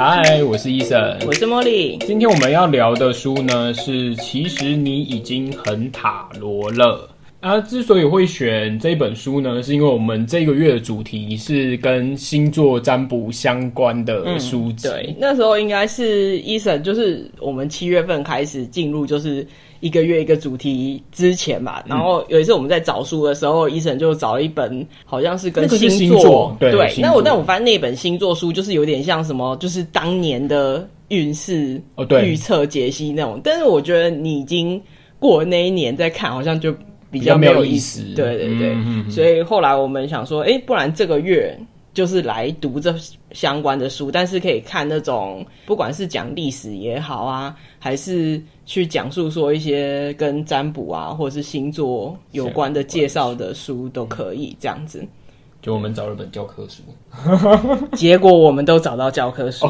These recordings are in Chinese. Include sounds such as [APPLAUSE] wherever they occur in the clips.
嗨，我是 Eason，我是茉莉。今天我们要聊的书呢是《其实你已经很塔罗了》啊。之所以会选这本书呢，是因为我们这个月的主题是跟星座占卜相关的书籍。嗯、对，那时候应该是 Eason，就是我们七月份开始进入，就是。一个月一个主题之前吧，然后有一次我们在找书的时候，医、嗯、就找了一本，好像是跟星座，星座对。对，那我但我发现那本星座书就是有点像什么，就是当年的运势哦，对，预测解析那种。但是我觉得你已经过了那一年再看，好像就比较没有意思。意思对对对、嗯，所以后来我们想说，哎，不然这个月就是来读这相关的书，但是可以看那种不管是讲历史也好啊，还是。去讲述说一些跟占卜啊，或者是星座有关的介绍的书都可以这样子。就我们找了本教科书，[LAUGHS] 结果我们都找到教科书。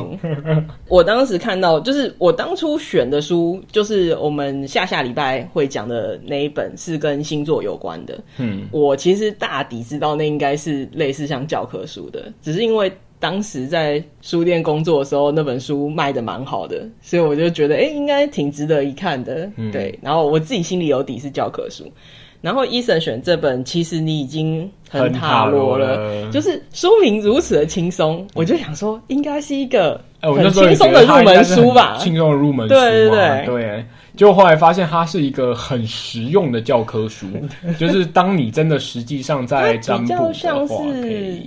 [LAUGHS] 我当时看到，就是我当初选的书，就是我们下下礼拜会讲的那一本，是跟星座有关的。嗯，我其实大抵知道那应该是类似像教科书的，只是因为。当时在书店工作的时候，那本书卖的蛮好的，所以我就觉得，哎、欸，应该挺值得一看的。嗯、对，然后我自己心里有底是教科书。然后 Eason 选这本，其实你已经很塔罗了，了，就是书名如此的轻松，我就想说，应该是一个很轻松的入门书吧？轻松的入门书，对对对对。就后来发现，它是一个很实用的教科书，[LAUGHS] 就是当你真的实际上在占卜的话，比较像是。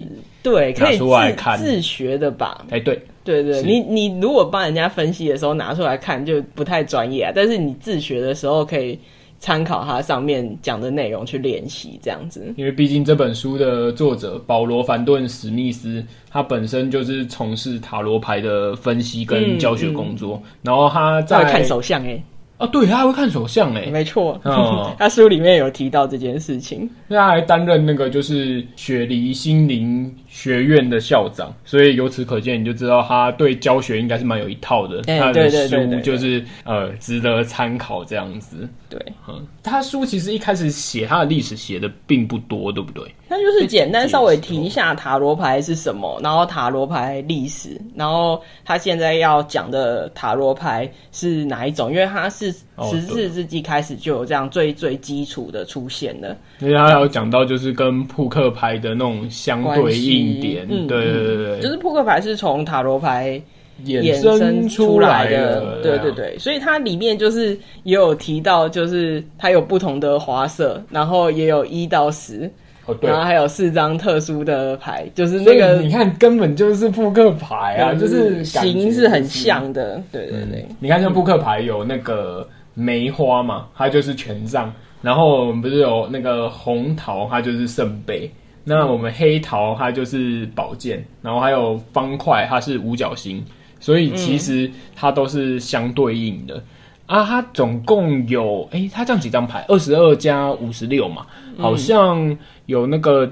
对，可以自自学的吧？哎、欸，对，对对，你你如果帮人家分析的时候拿出来看，就不太专业啊。但是你自学的时候，可以参考它上面讲的内容去练习，这样子。因为毕竟这本书的作者保罗·凡顿·史密斯，他本身就是从事塔罗牌的分析跟教学工作，嗯嗯、然后他在看手相哎。啊，对，他还会看手相诶，没错，哦、他书里面有提到这件事情。他还担任那个就是雪梨心灵学院的校长，所以由此可见，你就知道他对教学应该是蛮有一套的。欸、他的书就是呃值得参考这样子。对，嗯，他书其实一开始写他的历史写的并不多，对不对？他就是简单稍微提一下塔罗牌是什么，然后塔罗牌历史，然后他现在要讲的塔罗牌是哪一种？因为他是十四世纪开始就有这样最最基础的出现了。因为他有讲到就是跟扑克牌的那种相对应点，对对对对，就是扑克牌是从塔罗牌。衍生出来的，对对对，所以它里面就是也有提到，就是它有不同的花色，然后也有一到十，哦，然后还有四张特殊的牌，就是那个你看根本就是扑克牌啊，就是形是很像的，对对对。你看像扑克牌有那个梅花嘛，它就是权杖，然后我们不是有那个红桃，它就是圣杯，那我们黑桃它就是宝剑，然后还有方块，它是五角星。所以其实它都是相对应的、嗯、啊，它总共有哎、欸，它这样几张牌，二十二加五十六嘛，好像有那个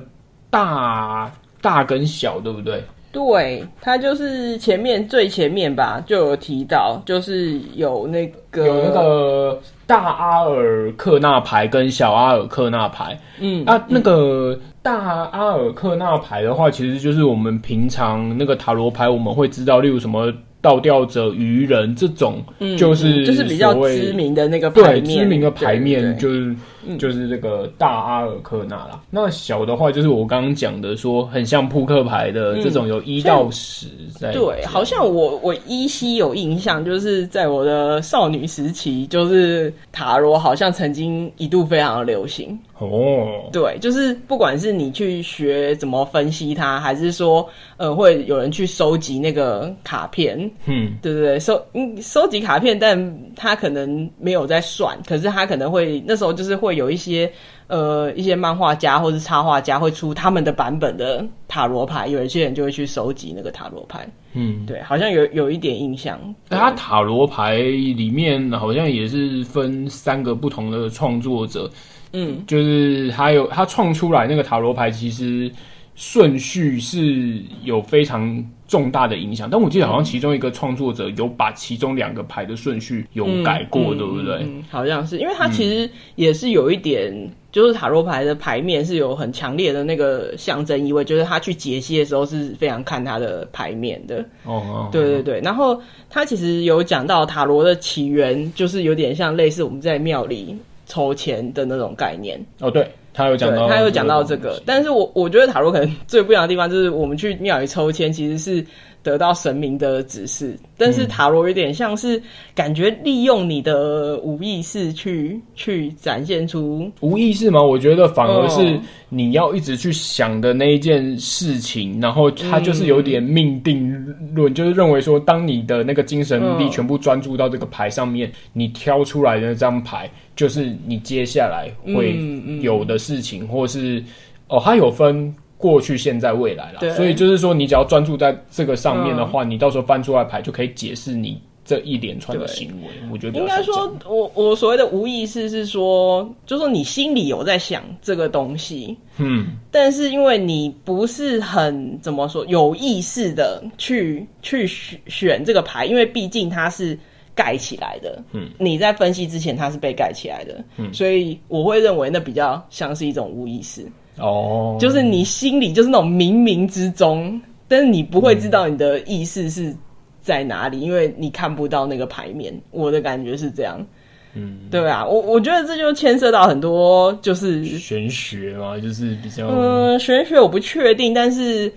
大大跟小，对不对？对，它就是前面最前面吧，就有提到，就是有那个有那个大阿尔克纳牌跟小阿尔克纳牌，嗯啊，那个。大阿尔克纳牌的话，其实就是我们平常那个塔罗牌，我们会知道，例如什么倒吊者、愚人这种，就是、就是比较知名的那个牌面，对，知名的牌面就是。就是这个大阿尔克纳啦、嗯，那小的话就是我刚刚讲的，说很像扑克牌的这种，有一到十在、嗯。对，好像我我依稀有印象，就是在我的少女时期，就是塔罗好像曾经一度非常的流行哦。对，就是不管是你去学怎么分析它，还是说呃会有人去收集那个卡片，嗯，对对对，收嗯收集卡片，但他可能没有在算，可是他可能会那时候就是会。会有一些呃一些漫画家或是插画家会出他们的版本的塔罗牌，有一些人就会去收集那个塔罗牌。嗯，对，好像有有一点印象。他塔罗牌里面好像也是分三个不同的创作者。嗯，就是还有他创出来那个塔罗牌，其实顺序是有非常重大的影响，但我记得好像其中一个创作者有把其中两个牌的顺序有改过，嗯、对不对、嗯嗯？好像是，因为他其实也是有一点就是塔罗牌的牌面是有很强烈的那个象征意味，就是他去解析的时候是非常看他的牌面的。哦哦，对对对。然后他其实有讲到塔罗的起源，就是有点像类似我们在庙里抽签的那种概念。哦，对，他有讲到，他有讲到这个。但是我我觉得塔罗可能最不一样的地方，就是我们去庙里抽签，其实是。得到神明的指示，但是塔罗有点像是感觉利用你的无意识去去展现出无意识吗？我觉得反而是你要一直去想的那一件事情，嗯、然后它就是有点命定论，嗯、就是认为说，当你的那个精神力全部专注到这个牌上面，嗯、你挑出来的那张牌就是你接下来会有的事情，或是哦，它有分。过去、现在、未来了，所以就是说，你只要专注在这个上面的话，嗯、你到时候翻出来牌就可以解释你这一连串的行为。我觉得应该说，我我所谓的无意识是说，就是说你心里有在想这个东西，嗯，但是因为你不是很怎么说有意识的去去选选这个牌，因为毕竟它是盖起来的，嗯，你在分析之前它是被盖起来的，嗯，所以我会认为那比较像是一种无意识。哦，oh. 就是你心里就是那种冥冥之中，但是你不会知道你的意识是在哪里，嗯、因为你看不到那个牌面。我的感觉是这样，嗯，对啊，我我觉得这就牵涉到很多，就是玄学嘛，就是比较嗯，玄学我不确定，但是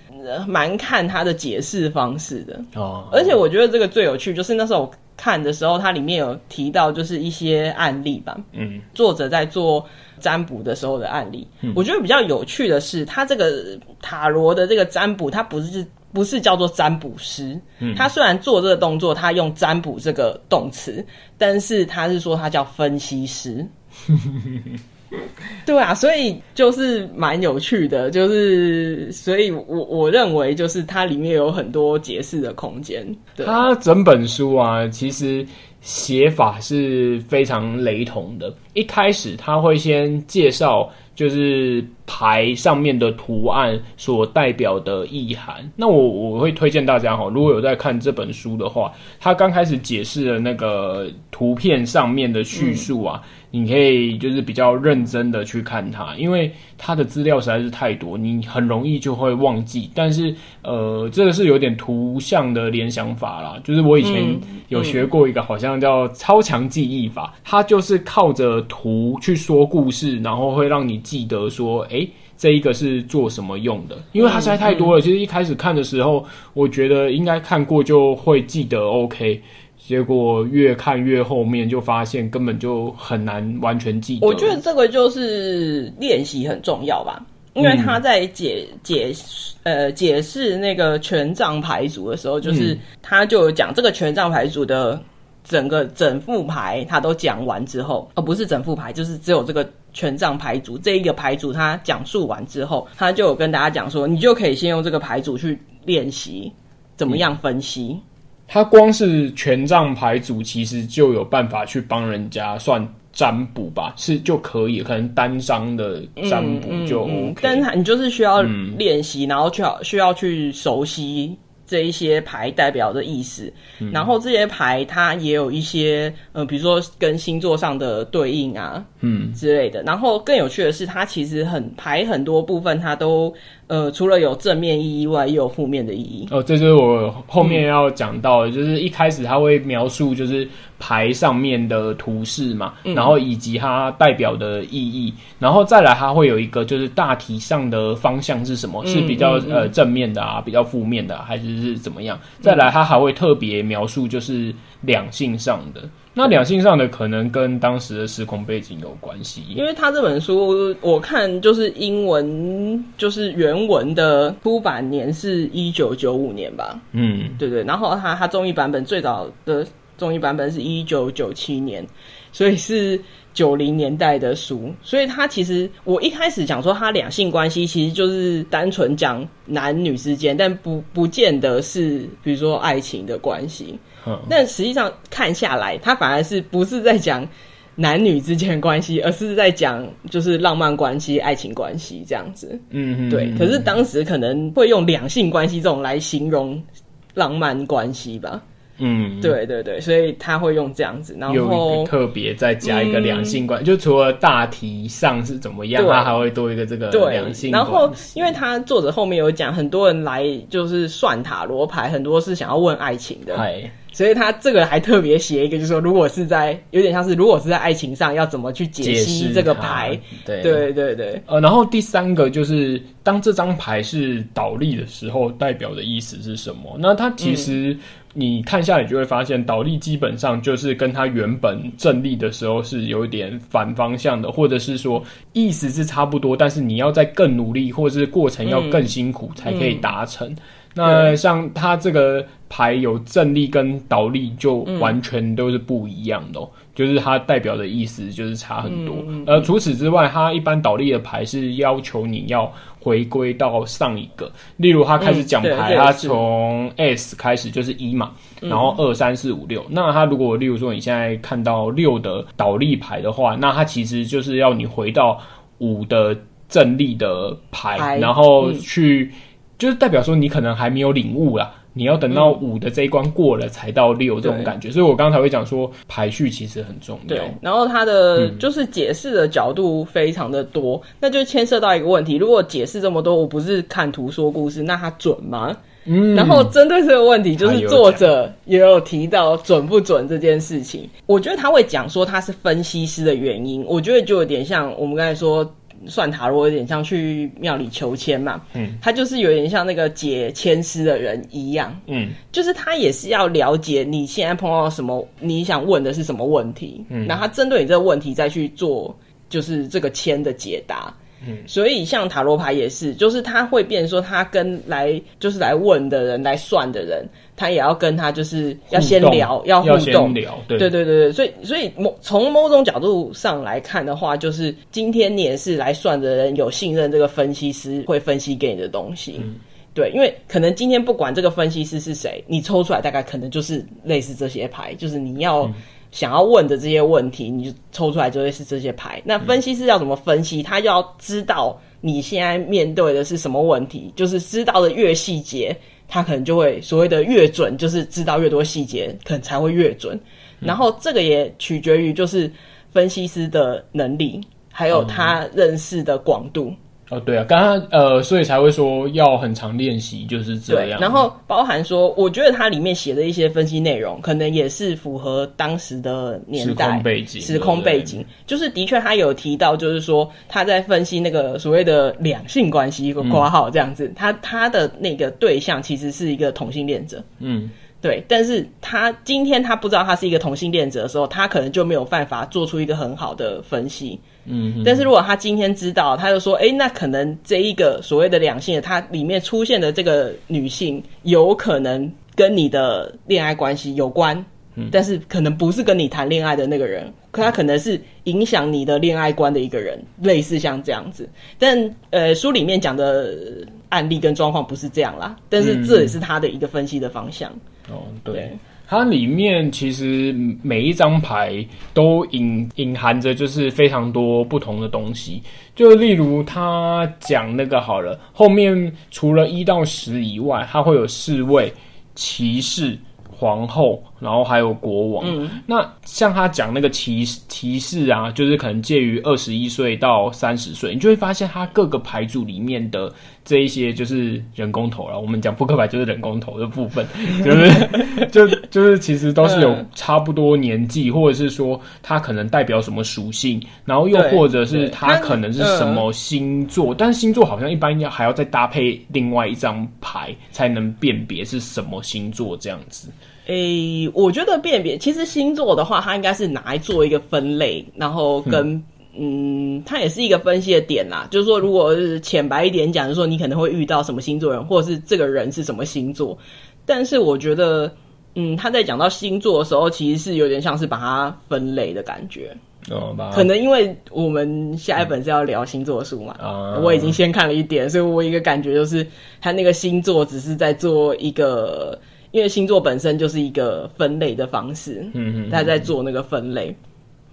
蛮看他的解释方式的哦。Oh. 而且我觉得这个最有趣，就是那时候我看的时候，它里面有提到就是一些案例吧，嗯，作者在做。占卜的时候的案例，嗯、我觉得比较有趣的是，他这个塔罗的这个占卜，他不是不是叫做占卜师，嗯、他虽然做这个动作，他用占卜这个动词，但是他是说他叫分析师。[LAUGHS] [LAUGHS] 对啊，所以就是蛮有趣的，就是所以我我认为就是它里面有很多解释的空间。它整本书啊，其实。写法是非常雷同的。一开始他会先介绍，就是牌上面的图案所代表的意涵。那我我会推荐大家哈，如果有在看这本书的话，他刚开始解释了那个图片上面的叙述啊。你可以就是比较认真的去看它，因为它的资料实在是太多，你很容易就会忘记。但是，呃，这个是有点图像的联想法啦，就是我以前有学过一个，好像叫超强记忆法，它就是靠着图去说故事，然后会让你记得说，诶，这一个是做什么用的，因为它实在太多了。其实一开始看的时候，我觉得应该看过就会记得 OK。结果越看越后面，就发现根本就很难完全记得。我觉得这个就是练习很重要吧，因为他在解解呃解释那个权杖牌组的时候，就是他就有讲这个权杖牌组的整个整副牌，他都讲完之后，而不是整副牌，就是只有这个权杖牌组这一个牌组，他讲述完之后，他就有跟大家讲说，你就可以先用这个牌组去练习怎么样分析。他光是权杖牌组，其实就有办法去帮人家算占卜吧，是就可以，可能单张的占卜就 OK，嗯嗯嗯，但是你就是需要练习，嗯、然后需要需要去熟悉这一些牌代表的意思，嗯、然后这些牌它也有一些呃，比如说跟星座上的对应啊，嗯之类的。然后更有趣的是，它其实很牌很多部分它都。呃，除了有正面意义外，也有负面的意义。哦，这就是我后面要讲到的，嗯、就是一开始他会描述就是牌上面的图示嘛，嗯、然后以及它代表的意义，然后再来它会有一个就是大体上的方向是什么，嗯、是比较、呃正面的啊，比较负面的、啊，还是是怎么样？再来它还会特别描述就是两性上的。那两性上的可能跟当时的时空背景有关系，因为他这本书我看就是英文，就是原文的出版年是一九九五年吧，嗯，对对，然后他他中译版本最早的中译版本是一九九七年，所以是九零年代的书，所以他其实我一开始讲说他两性关系其实就是单纯讲男女之间，但不不见得是比如说爱情的关系。但实际上看下来，他反而是不是在讲男女之间的关系，而是在讲就是浪漫关系、爱情关系这样子。嗯，对。可是当时可能会用两性关系这种来形容浪漫关系吧。嗯，对对对，所以他会用这样子，然后有特别再加一个两性关，嗯、就除了大体上是怎么样，他还会多一个这个两性观。然后，因为他作者后面有讲，很多人来就是算塔罗牌，很多是想要问爱情的。所以他这个还特别写一个，就是说，如果是在有点像是，如果是在爱情上，要怎么去解析这个牌？对对对对。呃，然后第三个就是，当这张牌是倒立的时候，代表的意思是什么？那它其实你看下来，就会发现，倒立基本上就是跟它原本正立的时候是有一点反方向的，或者是说意思是差不多，但是你要再更努力，或者是过程要更辛苦才可以达成。嗯嗯那像它这个牌有正立跟倒立，就完全都是不一样的，就是它代表的意思就是差很多。而除此之外，它一般倒立的牌是要求你要回归到上一个，例如它开始讲牌，它从 S 开始就是一嘛，嗯、然后二三四五六。那它如果例如说你现在看到六的倒立牌的话，那它其实就是要你回到五的正立的牌，牌然后去。嗯就是代表说你可能还没有领悟啦，你要等到五的这一关过了才到六这种感觉，嗯、所以我刚才会讲说排序其实很重要。对，然后它的就是解释的角度非常的多，嗯、那就牵涉到一个问题：如果解释这么多，我不是看图说故事，那它准吗？嗯。然后针对这个问题，就是作者也有提到准不准这件事情。我觉得他会讲说他是分析师的原因，我觉得就有点像我们刚才说。算塔罗有点像去庙里求签嘛，嗯，他就是有点像那个解签师的人一样，嗯，就是他也是要了解你现在碰到什么，你想问的是什么问题，嗯，然后他针对你这个问题再去做，就是这个签的解答。嗯，所以像塔罗牌也是，就是他会变成说，他跟来就是来问的人，来算的人，他也要跟他就是要先聊，互，要互动，聊，对对对对，所以所以某从某种角度上来看的话，就是今天你也是来算的人，有信任这个分析师会分析给你的东西，嗯，对，因为可能今天不管这个分析师是谁，你抽出来大概可能就是类似这些牌，就是你要。嗯想要问的这些问题，你就抽出来就会是这些牌。那分析师要怎么分析？他要知道你现在面对的是什么问题，就是知道的越细节，他可能就会所谓的越准，就是知道越多细节，可能才会越准。然后这个也取决于就是分析师的能力，还有他认识的广度。哦，对啊，刚刚呃，所以才会说要很常练习，就是这样。然后包含说，我觉得它里面写的一些分析内容，可能也是符合当时的年代、时空背景。时空背景就是的确，他有提到，就是说他在分析那个所谓的两性关系一个括号这样子，嗯、他他的那个对象其实是一个同性恋者。嗯。对，但是他今天他不知道他是一个同性恋者的时候，他可能就没有办法做出一个很好的分析。嗯，但是如果他今天知道，他就说，哎，那可能这一个所谓的两性，它里面出现的这个女性，有可能跟你的恋爱关系有关，嗯，但是可能不是跟你谈恋爱的那个人，可他可能是影响你的恋爱观的一个人，类似像这样子。但呃，书里面讲的案例跟状况不是这样啦，但是这也是他的一个分析的方向。哦，对，它里面其实每一张牌都隐隐含着就是非常多不同的东西，就例如他讲那个好了，后面除了一到十以外，它会有侍卫、骑士、皇后。然后还有国王，嗯、那像他讲那个骑骑士啊，就是可能介于二十一岁到三十岁，你就会发现他各个牌组里面的这一些就是人工头了。我们讲扑克牌就是人工头的部分，[LAUGHS] 就是就就是其实都是有差不多年纪，或者是说他可能代表什么属性，然后又或者是他可能是什么星座，但是星座好像一般要还要再搭配另外一张牌才能辨别是什么星座这样子。诶、欸，我觉得辨别其实星座的话，它应该是拿来做一个分类，然后跟嗯，嗯，它也是一个分析的点啦。就是说，如果是浅白一点讲，就是说你可能会遇到什么星座人，或者是这个人是什么星座。但是我觉得，嗯，他在讲到星座的时候，其实是有点像是把它分类的感觉。哦，可能因为我们下一本是要聊星座书嘛，嗯、我已经先看了一点，所以我一个感觉就是，他那个星座只是在做一个。因为星座本身就是一个分类的方式，嗯嗯，他在做那个分类，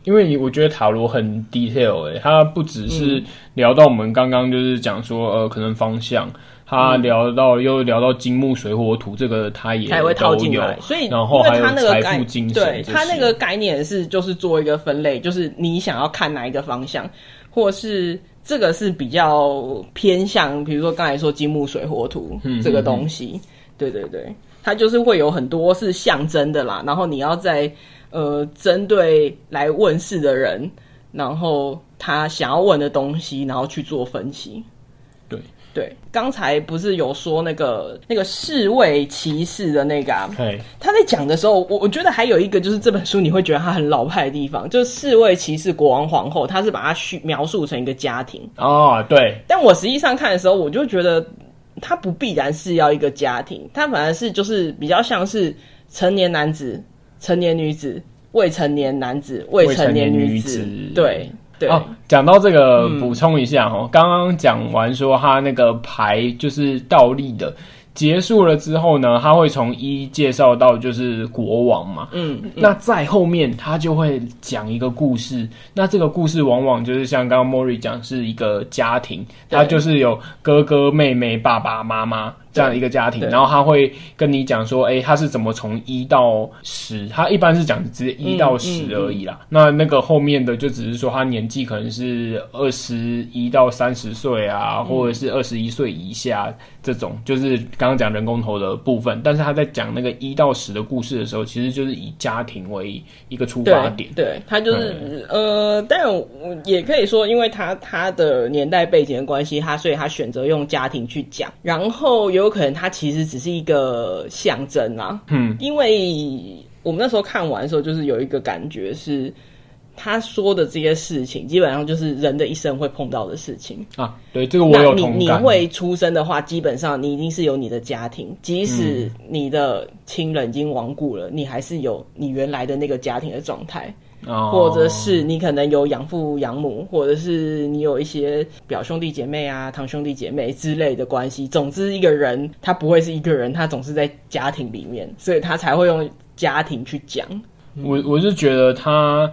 因为我觉得塔罗很 detail 诶、欸，它不只是聊到我们刚刚就是讲说呃可能方向，他聊到又聊到金木水火土这个他也也会套进来，所以然后还有因为他那个财概富精神对他那个概念是就是做一个分类，就是你想要看哪一个方向，或是这个是比较偏向，比如说刚才说金木水火土这个东西，对对对，它就是会有很多是象征的啦，然后你要在呃针对来问事的人，然后他想要问的东西，然后去做分析，对。对，刚才不是有说那个那个侍卫骑士的那个啊？对，他在讲的时候，我我觉得还有一个就是这本书你会觉得他很老派的地方，就是侍卫骑士国王皇后，他是把它叙描述成一个家庭哦，对。但我实际上看的时候，我就觉得他不必然是要一个家庭，他反而是就是比较像是成年男子、成年女子、未成年男子、未成年女子，女子对。对哦，讲到这个，补充一下哦，刚刚讲完说他那个牌就是倒立的。结束了之后呢，他会从一介绍到就是国王嘛，嗯，嗯，那在后面他就会讲一个故事，那这个故事往往就是像刚刚 Mori 讲是一个家庭，他就是有哥哥妹妹、爸爸妈妈这样一个家庭，然后他会跟你讲说，哎、欸，他是怎么从一到十，他一般是讲直接一到十而已啦，嗯嗯嗯，那那个后面的就只是说他年纪可能是二十一到三十岁啊，或者是二十一岁以下。这种就是刚刚讲人工头的部分，但是他在讲那个一到十的故事的时候，其实就是以家庭为一个出发点。对，对他就是、嗯、呃，但也可以说，因为他他的年代背景的关系，他所以他选择用家庭去讲，然后有可能它其实只是一个象征啊。嗯，因为我们那时候看完的时候，就是有一个感觉是。他说的这些事情，基本上就是人的一生会碰到的事情啊。对，这个我有同感。你你会出生的话，基本上你一定是有你的家庭，即使你的亲人已经亡故了，嗯、你还是有你原来的那个家庭的状态。哦，或者是你可能有养父养母，或者是你有一些表兄弟姐妹啊、堂兄弟姐妹之类的关系。总之，一个人他不会是一个人，他总是在家庭里面，所以他才会用家庭去讲。我我是觉得他。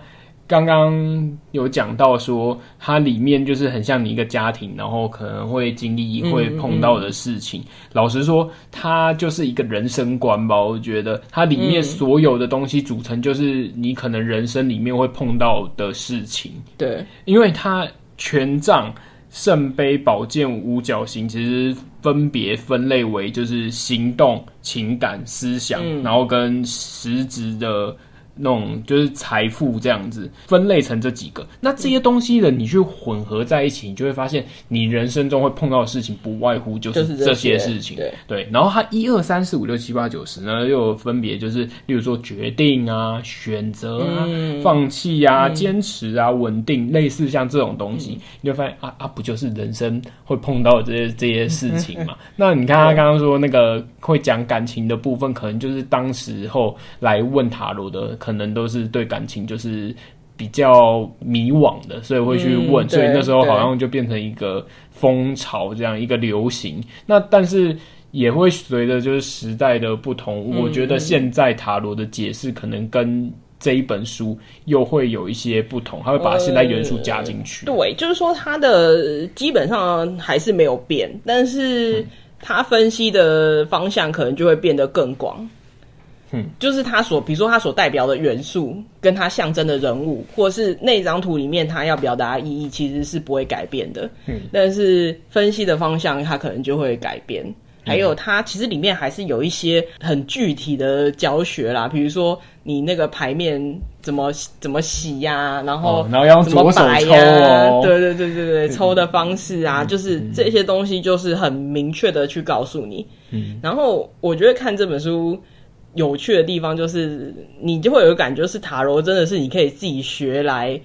刚刚有讲到说，它里面就是很像你一个家庭，然后可能会经历、会碰到的事情。嗯嗯、老实说，它就是一个人生观吧。我觉得它里面所有的东西组成，就是你可能人生里面会碰到的事情。对，因为它权杖、圣杯、宝剑、五角星，其实分别分类为就是行动、情感、思想，嗯、然后跟实质的。那种就是财富这样子分类成这几个，那这些东西的你去混合在一起，你就会发现你人生中会碰到的事情不外乎就是这些事情。对对，然后它一二三四五六七八九十呢，又分别就是，例如说决定啊、选择啊、嗯、放弃啊、坚、嗯、持啊、稳定，类似像这种东西，嗯、你就发现啊啊，不就是人生会碰到的这些这些事情嘛？[LAUGHS] 那你看他刚刚说那个会讲感情的部分，可能就是当时候来问塔罗的。可能都是对感情就是比较迷惘的，所以会去问，嗯、所以那时候好像就变成一个风潮，这样一个流行。那但是也会随着就是时代的不同，嗯、我觉得现在塔罗的解释可能跟这一本书又会有一些不同，他会把现代元素加进去。呃、对，就是说它的基本上还是没有变，但是他分析的方向可能就会变得更广。嗯，就是他所，比如说他所代表的元素，跟他象征的人物，或是那张图里面他要表达的意义，其实是不会改变的。嗯，但是分析的方向，他可能就会改变。还有，它其实里面还是有一些很具体的教学啦，比如说你那个牌面怎么怎么洗呀、啊，然后然后要怎么摆呀，对对对对 [LAUGHS] 对，抽的方式啊，就是这些东西就是很明确的去告诉你。嗯，然后我觉得看这本书。有趣的地方就是，你就会有个感觉，是塔罗真的是你可以自己学来，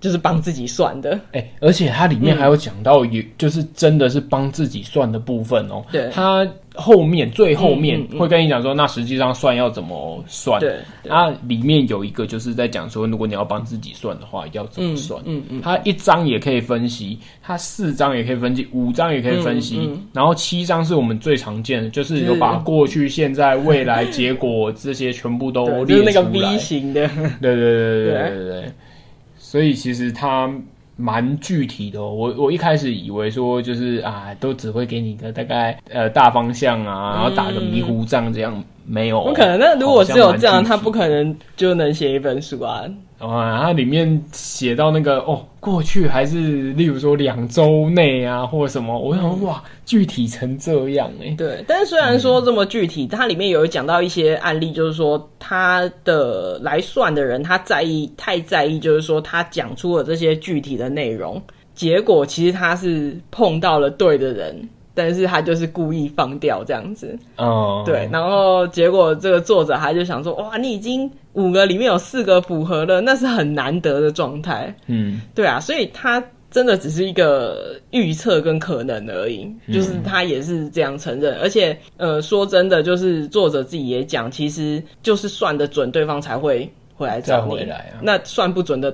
就是帮自己算的。哎、欸，而且它里面还有讲到，有就是真的是帮自己算的部分哦。对，它。后面最后面会跟你讲说，那实际上算要怎么算？对，它里面有一个就是在讲说，如果你要帮自己算的话，要怎么算？嗯嗯，它一张也可以分析，它四张也可以分析，五张也可以分析，然后七张是我们最常见的，就是有把过去、现在、未来结果这些全部都列出来，就是那个 V 型的。对对对对对对对。所以其实它蛮具体的哦。我我一开始以为说就是啊，都只会给你个大概呃大方向啊，然后打个迷糊仗这样，嗯、没有。不可能，那如果只有这样，他不可能就能写一本书啊。啊，它里面写到那个哦，过去还是例如说两周内啊，或者什么，我想说哇，具体成这样哎。对，但是虽然说这么具体，嗯、它里面有讲到一些案例，就是说他的来算的人，他在意太在意，就是说他讲出了这些具体的内容，结果其实他是碰到了对的人。但是他就是故意放掉这样子，哦，对，然后结果这个作者他就想说，哇，你已经五个里面有四个符合了，那是很难得的状态，嗯，对啊，所以他真的只是一个预测跟可能而已，就是他也是这样承认，而且呃，说真的，就是作者自己也讲，其实就是算得准，对方才会回来找你，再回来啊，那算不准的，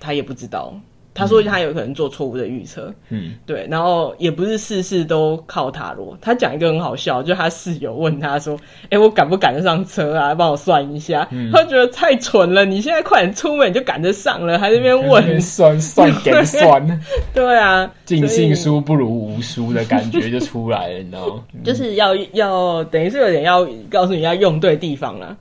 他也不知道。他说他有可能做错误的预测，嗯，对，然后也不是事事都靠塔罗。他讲一个很好笑，就他室友问他说：“哎、欸，我赶不赶得上车啊？帮我算一下。嗯”他觉得太蠢了，你现在快点出门就赶得上了，还在那边问、嗯、算算给算？[LAUGHS] 对啊，尽信书不如无书的感觉就出来了，你知道吗？[LAUGHS] 就是要要等于是有点要告诉你要用对地方了。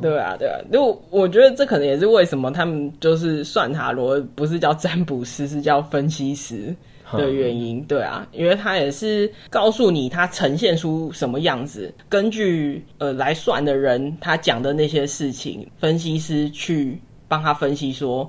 对啊，对啊，就我觉得这可能也是为什么他们就是算塔罗不是叫占卜师，是叫分析师的原因。对啊，因为他也是告诉你他呈现出什么样子，根据呃来算的人他讲的那些事情，分析师去帮他分析说，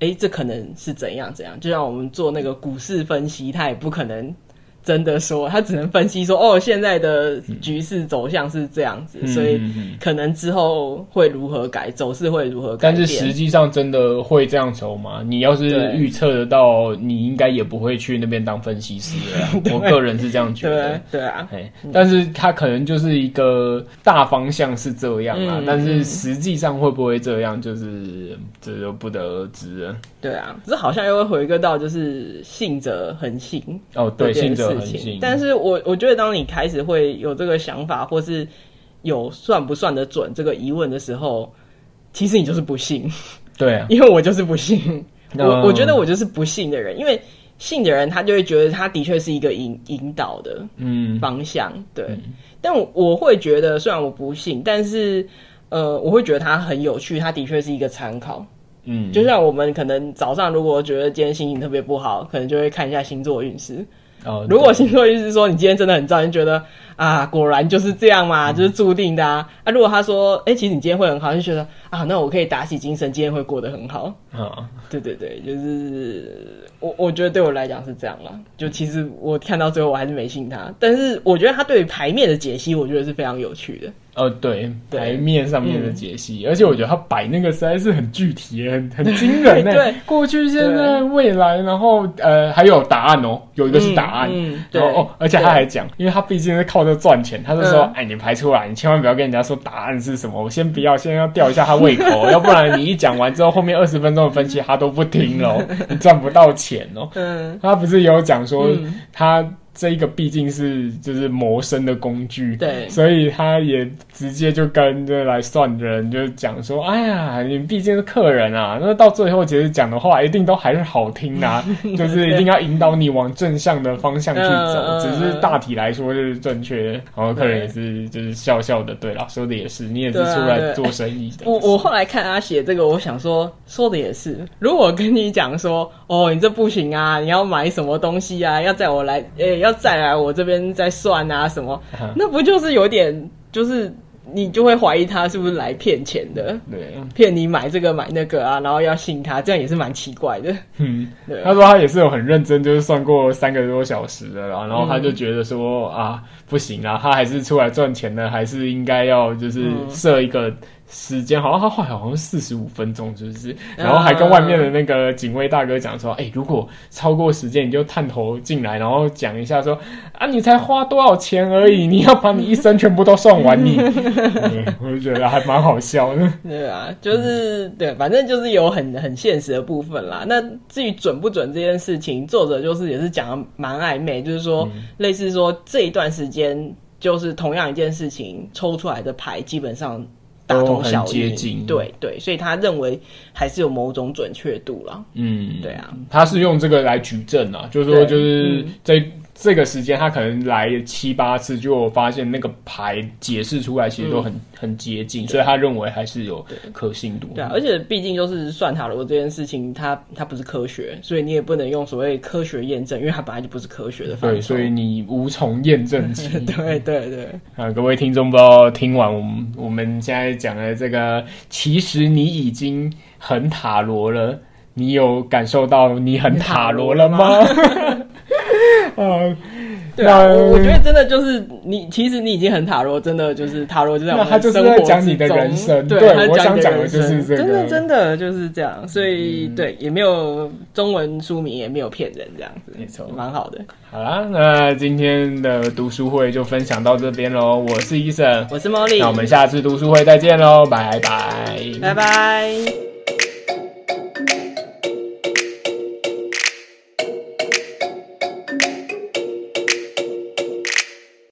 哎，这可能是怎样怎样。就像我们做那个股市分析，他也不可能。真的说，他只能分析说，哦，现在的局势走向是这样子，嗯、所以可能之后会如何改，走势会如何改。但是实际上真的会这样走吗？你要是预测得到，你应该也不会去那边当分析师了。[LAUGHS] 我个人是这样觉得。对，对啊，但是他可能就是一个大方向是这样啊，嗯、但是实际上会不会这样，就是这就不得而知了。对啊，这好像又会回归到就是信者恒信哦，对，信者。但是我我觉得，当你开始会有这个想法，或是有算不算得准这个疑问的时候，其实你就是不信。对啊，[LAUGHS] 因为我就是不信。我我觉得我就是不信的人，因为信的人他就会觉得他的确是一个引引导的嗯方向。嗯、对，嗯、但我我会觉得，虽然我不信，但是呃，我会觉得他很有趣，他的确是一个参考。嗯，就像我们可能早上如果觉得今天心情特别不好，可能就会看一下星座运势。哦，如果星座意思是说你今天真的很糟，你觉得啊，果然就是这样嘛，就是注定的啊。啊，如果他说，哎、其实你今天会很好，就觉得啊，那我可以打起精神，今天会过得很好。啊、哦，对对对，就是我我觉得对我来讲是这样啦。就其实我看到最后我还是没信他，但是我觉得他对于牌面的解析，我觉得是非常有趣的。哦，对，牌面上面的解析，而且我觉得他摆那个实在是很具体，很很惊人呢。对，过去、现在、未来，然后呃，还有答案哦，有一个是答案，嗯，对哦，而且他还讲，因为他毕竟是靠这赚钱，他就说，哎，你排出来，你千万不要跟人家说答案是什么，我先不要，先要吊一下他胃口，[LAUGHS] 要不然你一讲完之后，后面二十分钟的分析他都不听了，[LAUGHS] 你赚不到钱哦。嗯，他不是有讲说他。这一个毕竟是就是谋生的工具，对，所以他也直接就跟这来算的人就讲说：“哎呀，你毕竟是客人啊，那到最后其实讲的话一定都还是好听啊，[LAUGHS] 就是一定要引导你往正向的方向去走，只是大体来说就是正确。”然后客人也是就是笑笑的，对啦，说的也是，你也是出来做生意的。我我后来看他写这个，我想说说的也是。如果跟你讲说，哦，你这不行啊，你要买什么东西啊，要在我来，诶。要再来我这边再算啊什么？那不就是有点，就是你就会怀疑他是不是来骗钱的？对，骗你买这个买那个啊，然后要信他，这样也是蛮奇怪的。嗯，[LAUGHS] 对。他说他也是有很认真，就是算过三个多小时的，然后然后他就觉得说啊，不行啊，他还是出来赚钱的，还是应该要就是设一个。时间好像他后来好像四十五分钟，是不是？然后还跟外面的那个警卫大哥讲说：“哎、uh, 欸，如果超过时间，你就探头进来，然后讲一下说啊，你才花多少钱而已，你要把你一生全部都算完你。对 [LAUGHS] ”我就觉得还蛮好笑的。对啊，就是对，反正就是有很很现实的部分啦。那至于准不准这件事情，作者就是也是讲的蛮暧昧，就是说、嗯、类似说这一段时间就是同样一件事情抽出来的牌基本上。大同小异，接近。对对，所以他认为还是有某种准确度了。嗯，对啊，他是用这个来举证啊，就是说就是在。这个时间他可能来七八次，就发现那个牌解释出来其实都很、嗯、很接近，所以他认为还是有可信度。对啊，而且毕竟就是算塔罗这件事情，它它不是科学，所以你也不能用所谓科学验证，因为它本来就不是科学的。对，所以你无从验证起。对 [LAUGHS] 对对。[LAUGHS] 啊，各位听众，不知道听完我们我们现在讲的这个，其实你已经很塔罗了，你有感受到你很塔罗了吗？[LAUGHS] 嗯，[LAUGHS] 对啊，我我觉得真的就是你，其实你已经很塔罗，真的就是塔罗就在我们生活之中，他就是在讲你的人生，对，对我想讲的就是这个，真的真的就是这样，所以、嗯、对，也没有中文书名，也没有骗人这样子，没错，蛮好的。好啦，那今天的读书会就分享到这边喽，我是 Eason，我是 Molly，那我们下次读书会再见喽，拜拜，拜拜。